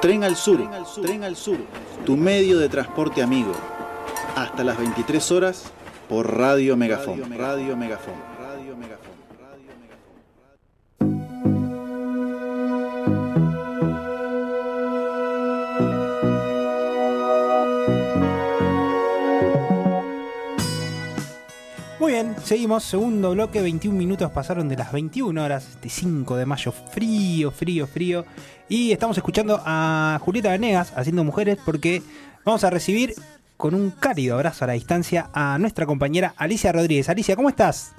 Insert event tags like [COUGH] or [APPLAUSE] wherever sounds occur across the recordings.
Tren al Sur, Tren al Sur, tu medio de transporte amigo. Hasta las 23 horas por Radio Megafón. Radio Megafón. Bien, seguimos, segundo bloque, 21 minutos pasaron de las 21 horas, este 5 de mayo, frío, frío, frío. Y estamos escuchando a Julieta Venegas haciendo mujeres porque vamos a recibir con un cálido abrazo a la distancia a nuestra compañera Alicia Rodríguez. Alicia, ¿cómo estás?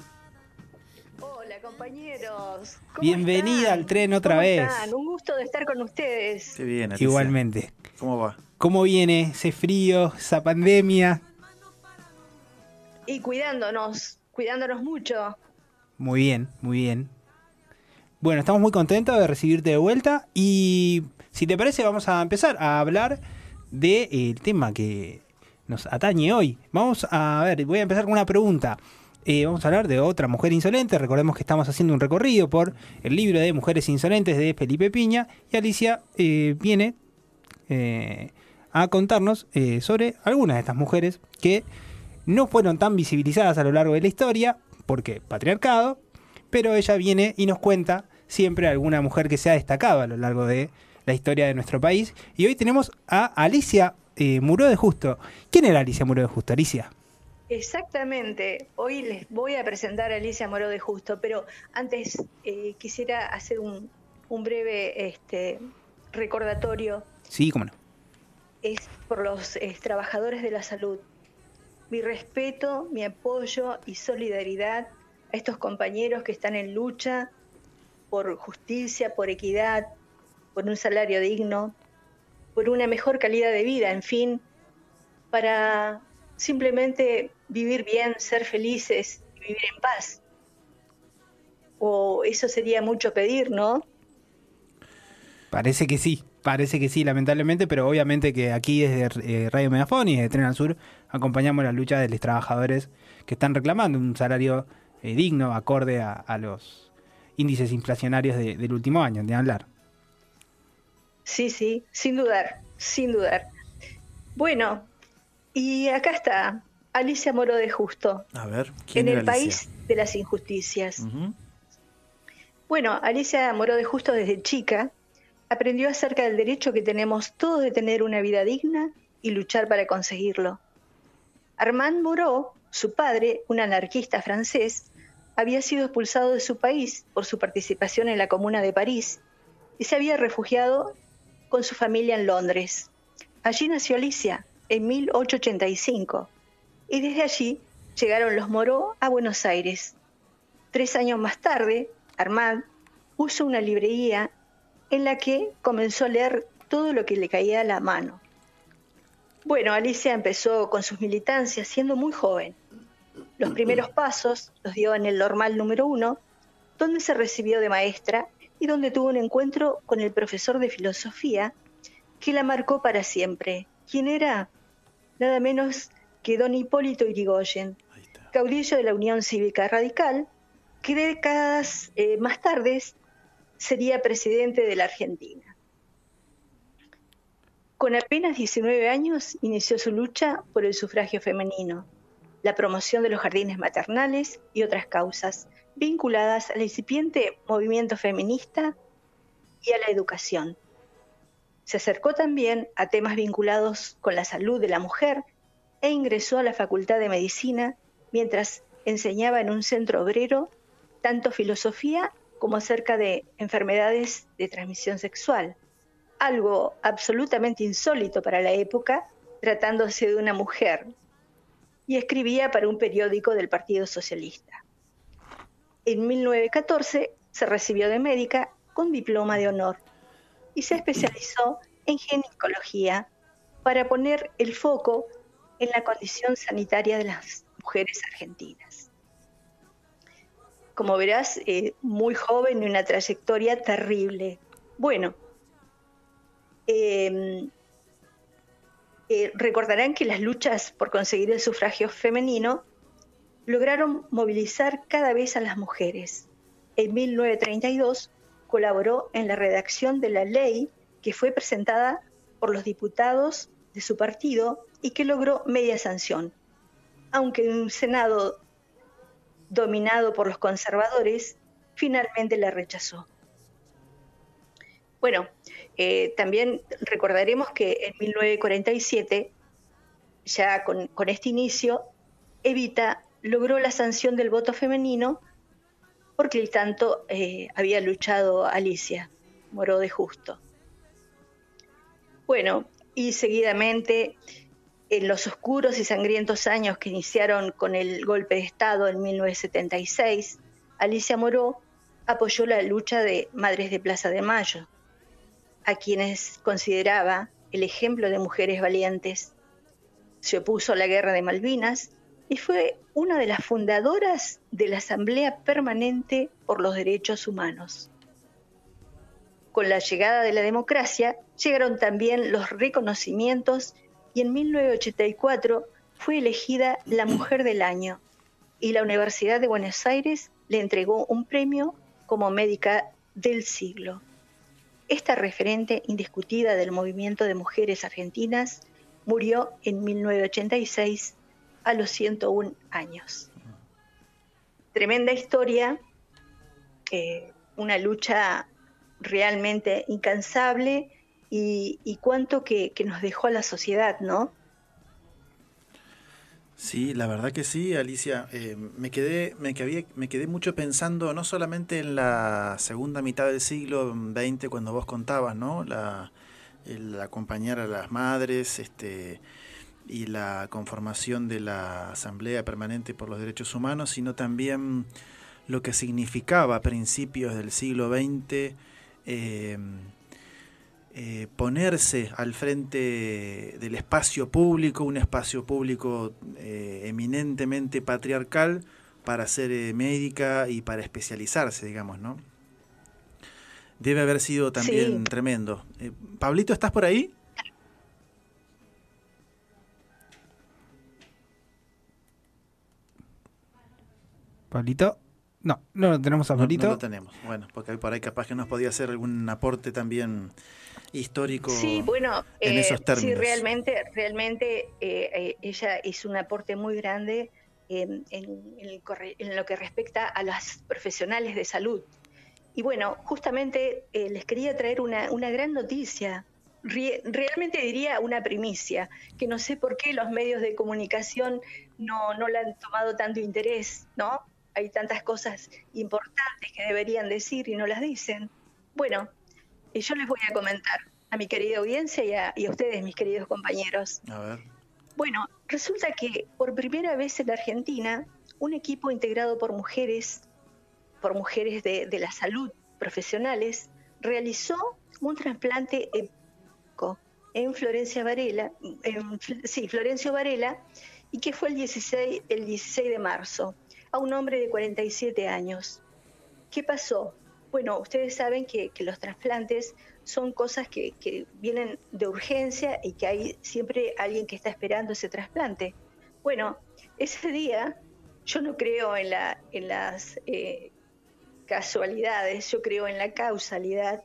Hola compañeros. ¿Cómo Bienvenida están? al tren otra ¿Cómo vez. están? Un gusto de estar con ustedes. Qué bien, Alicia. Igualmente. ¿Cómo va? ¿Cómo viene ese frío, esa pandemia? Y cuidándonos, cuidándonos mucho. Muy bien, muy bien. Bueno, estamos muy contentos de recibirte de vuelta y si te parece vamos a empezar a hablar del tema que nos atañe hoy. Vamos a ver, voy a empezar con una pregunta. Eh, vamos a hablar de otra mujer insolente. Recordemos que estamos haciendo un recorrido por el libro de Mujeres Insolentes de Felipe Piña y Alicia eh, viene eh, a contarnos eh, sobre algunas de estas mujeres que no fueron tan visibilizadas a lo largo de la historia, porque patriarcado, pero ella viene y nos cuenta siempre alguna mujer que se ha destacado a lo largo de la historia de nuestro país. Y hoy tenemos a Alicia eh, Muró de Justo. ¿Quién era Alicia Muró de Justo, Alicia? Exactamente. Hoy les voy a presentar a Alicia Moró de Justo, pero antes eh, quisiera hacer un, un breve este, recordatorio. Sí, cómo no. Es por los eh, trabajadores de la salud. Mi respeto, mi apoyo y solidaridad a estos compañeros que están en lucha por justicia, por equidad, por un salario digno, por una mejor calidad de vida, en fin, para simplemente vivir bien, ser felices y vivir en paz. O eso sería mucho pedir, ¿no? Parece que sí, parece que sí, lamentablemente, pero obviamente que aquí desde eh, Radio Megafón y desde Tren al Sur acompañamos la lucha de los trabajadores que están reclamando un salario eh, digno, acorde a, a los índices inflacionarios de- del último año, de hablar. Sí, sí, sin dudar, sin dudar. Bueno, y acá está Alicia Moro de Justo, A ver, en ¿quién el era Alicia? país de las injusticias. Bueno, Alicia Moró de Justo desde chica aprendió acerca del derecho que tenemos todos de tener una vida digna y luchar para conseguirlo. Armand Moreau, su padre, un anarquista francés, había sido expulsado de su país por su participación en la Comuna de París y se había refugiado con su familia en Londres. Allí nació Alicia en 1885 y desde allí llegaron los Moreau a Buenos Aires. Tres años más tarde, Armand puso una librería en la que comenzó a leer todo lo que le caía a la mano. Bueno, Alicia empezó con sus militancias siendo muy joven. Los primeros pasos los dio en el normal número uno, donde se recibió de maestra y donde tuvo un encuentro con el profesor de filosofía que la marcó para siempre. ¿Quién era? Nada menos que don Hipólito Irigoyen, caudillo de la Unión Cívica Radical, que décadas eh, más tarde sería presidente de la Argentina. Con apenas 19 años inició su lucha por el sufragio femenino, la promoción de los jardines maternales y otras causas vinculadas al incipiente movimiento feminista y a la educación. Se acercó también a temas vinculados con la salud de la mujer e ingresó a la Facultad de Medicina mientras enseñaba en un centro obrero tanto filosofía como acerca de enfermedades de transmisión sexual, algo absolutamente insólito para la época, tratándose de una mujer, y escribía para un periódico del Partido Socialista. En 1914 se recibió de médica con diploma de honor y se especializó en ginecología para poner el foco en la condición sanitaria de las mujeres argentinas. Como verás, eh, muy joven y una trayectoria terrible. Bueno, eh, eh, recordarán que las luchas por conseguir el sufragio femenino lograron movilizar cada vez a las mujeres. En 1932 colaboró en la redacción de la ley que fue presentada por los diputados de su partido y que logró media sanción, aunque un Senado dominado por los conservadores finalmente la rechazó. Bueno, eh, también recordaremos que en 1947, ya con, este inicio, Evita logró la sanción del voto femenino porque el tanto eh, había luchado Alicia Moró de Justo. Bueno, y seguidamente en los oscuros y sangrientos años que iniciaron con el golpe de Estado en 1976, Alicia Moró apoyó la lucha de Madres de Plaza de Mayo, a quienes consideraba el ejemplo de mujeres valientes. Se opuso a la guerra de Malvinas y fue una de las fundadoras de la Asamblea Permanente por los Derechos Humanos. Con la llegada de la democracia llegaron también los reconocimientos y en 1984 fue elegida la Mujer del Año y la Universidad de Buenos Aires le entregó un premio como médica del siglo. Esta referente indiscutida del movimiento de mujeres argentinas murió en 1986 a los 101 años. Tremenda historia, eh, una lucha realmente incansable y, cuánto que, nos dejó a la sociedad, ¿no? Sí, la verdad que sí, Alicia. Eh, me quedé, me quedé, me quedé mucho pensando no solamente en la segunda mitad del siglo XX cuando vos contabas, ¿no? La, el acompañar a las madres, este y la conformación de la Asamblea Permanente por los Derechos Humanos, sino también lo que significaba a principios del siglo XX eh, ponerse al frente del espacio público, un espacio público eh, eminentemente patriarcal, para ser eh, médica y para especializarse, digamos, ¿no? Debe haber sido también tremendo. Pablito, ¿estás por ahí? Pablito. No, no lo tenemos a Pablito. No, lo tenemos. Bueno, porque por ahí capaz que nos podía hacer algún aporte también histórico sí, bueno, en esos términos. Sí, realmente, realmente eh, eh, ella hizo un aporte muy grande en, lo que respecta a las profesionales de salud. Y bueno, justamente eh, les quería traer una, una gran noticia, realmente diría una primicia, que no sé por qué los medios de comunicación no, no le han tomado tanto interés, ¿no? Hay tantas cosas importantes que deberían decir y no las dicen. Bueno, y yo les voy a comentar a mi querida audiencia y a, ustedes, mis queridos compañeros. A ver. Bueno, resulta que por primera vez en Argentina, un equipo integrado por mujeres, por mujeres de, la salud profesionales, realizó un trasplante en Florencia Varela, en, sí, Florencio Varela, y que fue el 16, el 16 de marzo, a un hombre de 47 años. ¿Qué pasó? Bueno, ustedes saben que, los trasplantes son cosas que, vienen de urgencia y que hay siempre alguien que está esperando ese trasplante. Bueno, ese día yo no creo en, la, las eh, casualidades, yo creo en la causalidad.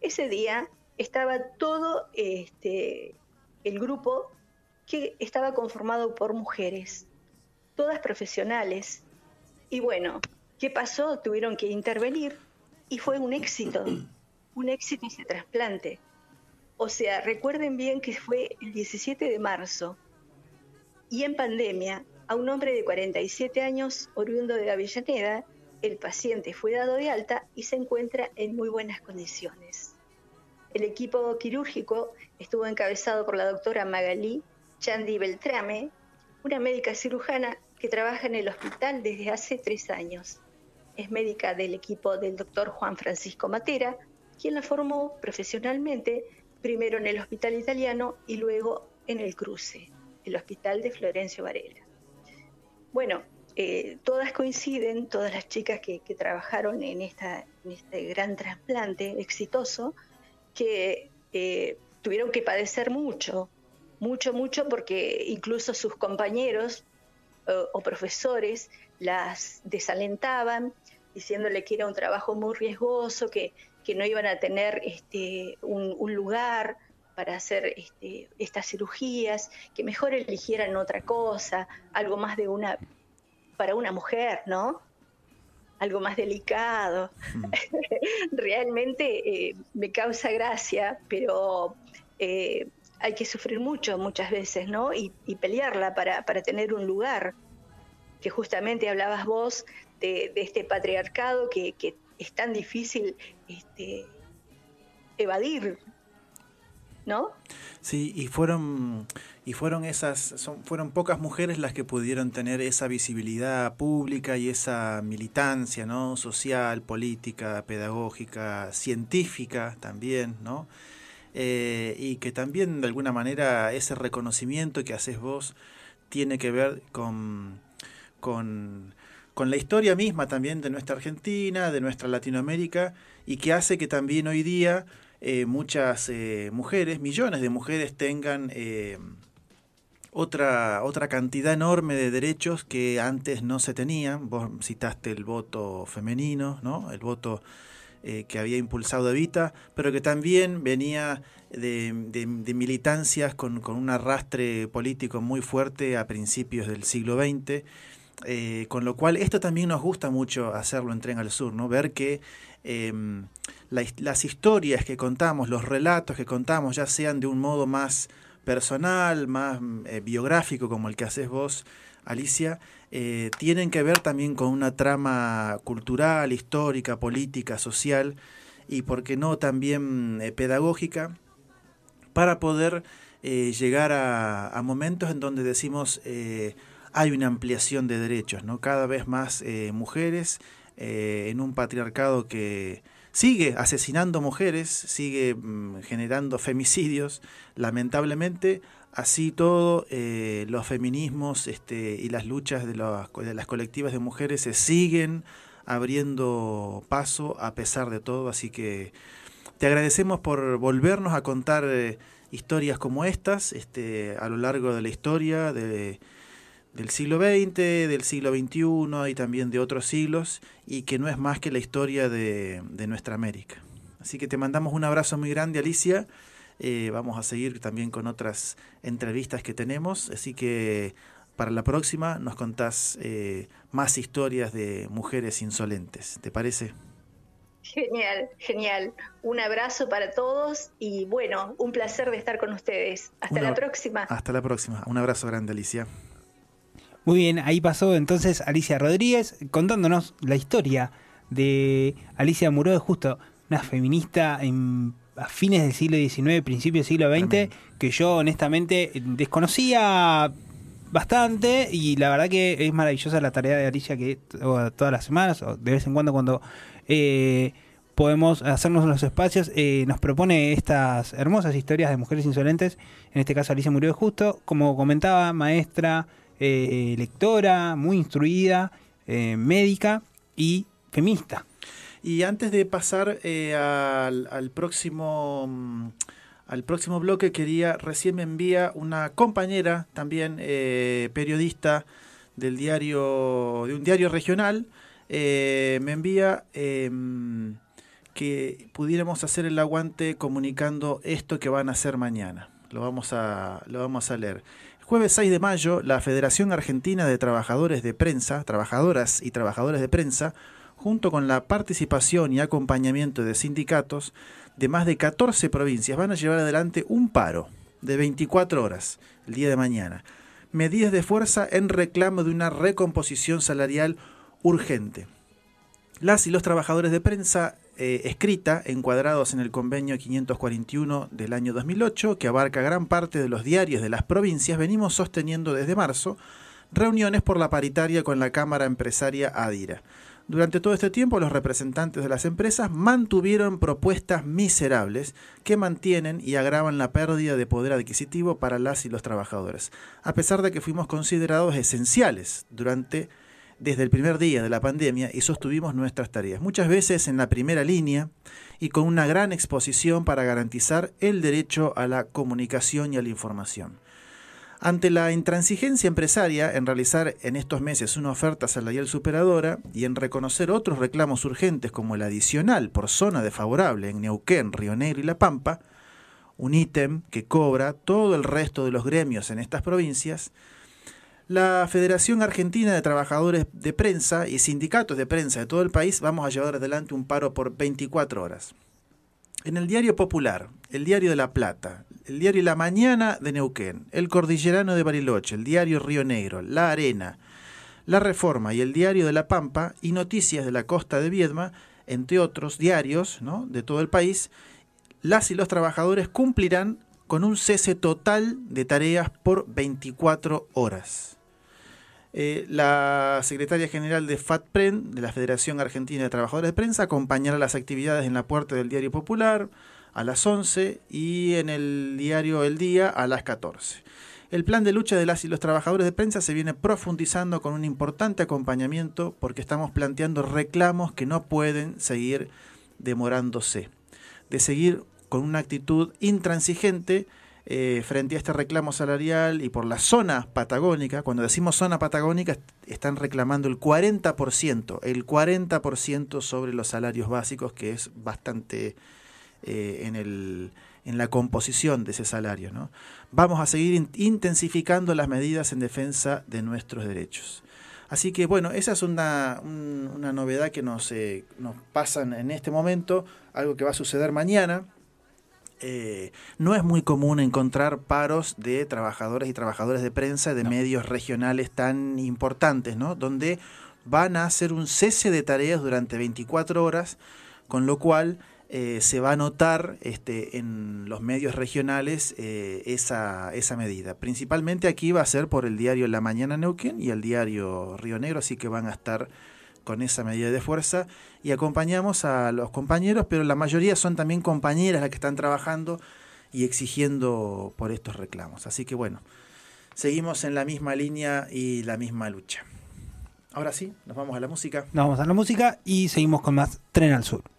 Ese día estaba todo este, el grupo que estaba conformado por mujeres, todas profesionales. Y bueno, ¿qué pasó? Tuvieron que intervenir y fue un éxito, un éxito ese trasplante. O sea, recuerden bien que fue el 17 de marzo y en pandemia a un hombre de 47 años oriundo de Avellaneda, el paciente fue dado de alta y se encuentra en muy buenas condiciones. El equipo quirúrgico estuvo encabezado por la doctora Magalí Chandi Beltrame, una médica cirujana que trabaja en el hospital desde hace tres años es médica del equipo del doctor Juan Francisco Matera, quien la formó profesionalmente primero en el Hospital Italiano y luego en el Cruce, el Hospital de Florencio Varela. Bueno, eh, todas coinciden, todas las chicas que, trabajaron en, esta, este gran trasplante exitoso, que eh, tuvieron que padecer mucho, mucho, mucho, porque incluso sus compañeros o profesores las desalentaban, diciéndole que era un trabajo muy riesgoso, que, que no iban a tener este, un, lugar para hacer este, estas cirugías, que mejor eligieran otra cosa, algo más de una, para una mujer, ¿no? Algo más delicado. Mm. [LAUGHS] Realmente eh, me causa gracia, pero eh, hay que sufrir mucho muchas veces, ¿no? Y, pelearla para, para, tener un lugar, que justamente hablabas vos de, este patriarcado que, que, es tan difícil este, evadir, ¿no? Sí, y fueron y fueron esas son, fueron pocas mujeres las que pudieron tener esa visibilidad pública y esa militancia, ¿no? social, política, pedagógica, científica también, ¿no? Eh, y que también de alguna manera ese reconocimiento que haces vos tiene que ver con, con, con la historia misma también de nuestra Argentina, de nuestra Latinoamérica, y que hace que también hoy día eh, muchas eh, mujeres, millones de mujeres tengan otra, otra cantidad enorme de derechos que antes no se tenían. Vos citaste el voto femenino, ¿no? el voto eh, que había impulsado Evita, pero que también venía de, militancias con, un arrastre político muy fuerte a principios del siglo XX. Eh, con lo cual, esto también nos gusta mucho hacerlo en Tren al Sur, ¿no? Ver que em, las historias que contamos, los relatos que contamos, ya sean de un modo más personal, más eh, biográfico como el que haces vos, Alicia, eh, tienen que ver también con una trama cultural, histórica, política, social y, por qué no, también eh, pedagógica, para poder eh, llegar a, momentos en donde decimos hay una ampliación de derechos, ¿no? Cada vez más mujeres en un patriarcado que sigue asesinando mujeres, sigue mm, generando femicidios, lamentablemente Así todo, eh, los feminismos este, y las luchas de, de, las colectivas de mujeres se siguen abriendo paso a pesar de todo, así que te agradecemos por volvernos a contar eh, historias como estas este, a lo largo de la historia de, del siglo XX, del siglo XXI y también de otros siglos, y que no es más que la historia de, de nuestra América. Así que te mandamos un abrazo muy grande, Alicia. Eh, vamos a seguir también con otras entrevistas que tenemos, así que para la próxima nos contás eh, más historias de mujeres insolentes, ¿te parece? Genial, genial. Un abrazo para todos y bueno, un placer de estar con ustedes. Hasta la próxima. Hasta la próxima. Un abrazo grande, Alicia. Muy bien, ahí pasó entonces Alicia Rodríguez contándonos la historia de Alicia Muró, de justo una feminista en a fines del siglo XIX, principios del siglo XX, que yo honestamente desconocía bastante y la verdad que es maravillosa la tarea de Alicia que todas las semanas o de vez en cuando cuando eh, podemos hacernos los espacios eh, nos propone estas hermosas historias de mujeres insolentes. En este caso Alicia murió de justo como comentaba maestra eh, lectora muy instruida médica y feminista y antes de pasar eh, al, próximo mm, al próximo bloque quería recién me envía una compañera también eh, periodista del diario de un diario regional eh, me envía em, que pudiéramos hacer el aguante comunicando esto que van a hacer mañana. Lo vamos a lo vamos a leer. Jueves 6 de mayo, la Federación Argentina de Trabajadores de Prensa, Trabajadoras y Trabajadores de Prensa, junto con la participación y acompañamiento de sindicatos de más de 14 provincias, van a llevar adelante un paro de 24 horas el día de mañana. Medidas de fuerza en reclamo de una recomposición salarial urgente. Las y los trabajadores de prensa eh, escrita, encuadrados en el convenio 541 del año 2008, que abarca gran parte de los diarios de las provincias, venimos sosteniendo desde marzo reuniones por la paritaria con la Cámara Empresaria Adira. Durante todo este tiempo los representantes de las empresas mantuvieron propuestas miserables que mantienen y agravan la pérdida de poder adquisitivo para las y los trabajadores, a pesar de que fuimos considerados esenciales durante desde el primer día de la pandemia y sostuvimos nuestras tareas, muchas veces en la primera línea y con una gran exposición para garantizar el derecho a la comunicación y a la información. Ante la intransigencia empresaria en realizar en estos meses una oferta salarial superadora y en reconocer otros reclamos urgentes como el adicional por zona desfavorable en Neuquén, Río Negro y La Pampa, un ítem que cobra todo el resto de los gremios en estas provincias, la Federación Argentina de Trabajadores de Prensa y sindicatos de prensa de todo el país vamos a llevar adelante un paro por 24 horas. En el Diario Popular, el Diario de La Plata, el Diario La Mañana de Neuquén, el Cordillerano de Bariloche, el Diario Río Negro, La Arena, La Reforma y el Diario de La Pampa y Noticias de la Costa de Viedma, entre otros diarios de todo el país, las y los trabajadores cumplirán con un cese total de tareas por 24 horas. Eh, la secretaria general de FATPREN, de la Federación Argentina de Trabajadores de Prensa, acompañará las actividades en la puerta del Diario Popular a las 11 y en el diario El Día a las 14. El plan de lucha de las y los trabajadores de prensa se viene profundizando con un importante acompañamiento porque estamos planteando reclamos que no pueden seguir demorándose. De seguir con una actitud intransigente eh, frente a este reclamo salarial y por la zona patagónica, cuando decimos zona patagónica están reclamando el 40%, el 40% sobre los salarios básicos, que es bastante eh, en, el, en la composición de ese salario. ¿no? Vamos a seguir intensificando las medidas en defensa de nuestros derechos. Así que bueno, esa es una, una novedad que nos, eh, nos pasa en este momento, algo que va a suceder mañana. Eh, no es muy común encontrar paros de trabajadores y trabajadoras de prensa de medios regionales tan importantes, ¿no? Donde van a hacer un cese de tareas durante 24 horas, con lo cual eh, se va a notar este, en los medios regionales eh, esa, esa medida. Principalmente aquí va a ser por el diario La Mañana Neuquén y el diario Río Negro, así que van a estar con esa medida de fuerza y acompañamos a los compañeros, pero la mayoría son también compañeras las que están trabajando y exigiendo por estos reclamos. Así que bueno, seguimos en la misma línea y la misma lucha. Ahora sí, nos vamos a la música. Nos vamos a la música y seguimos con más Tren al Sur.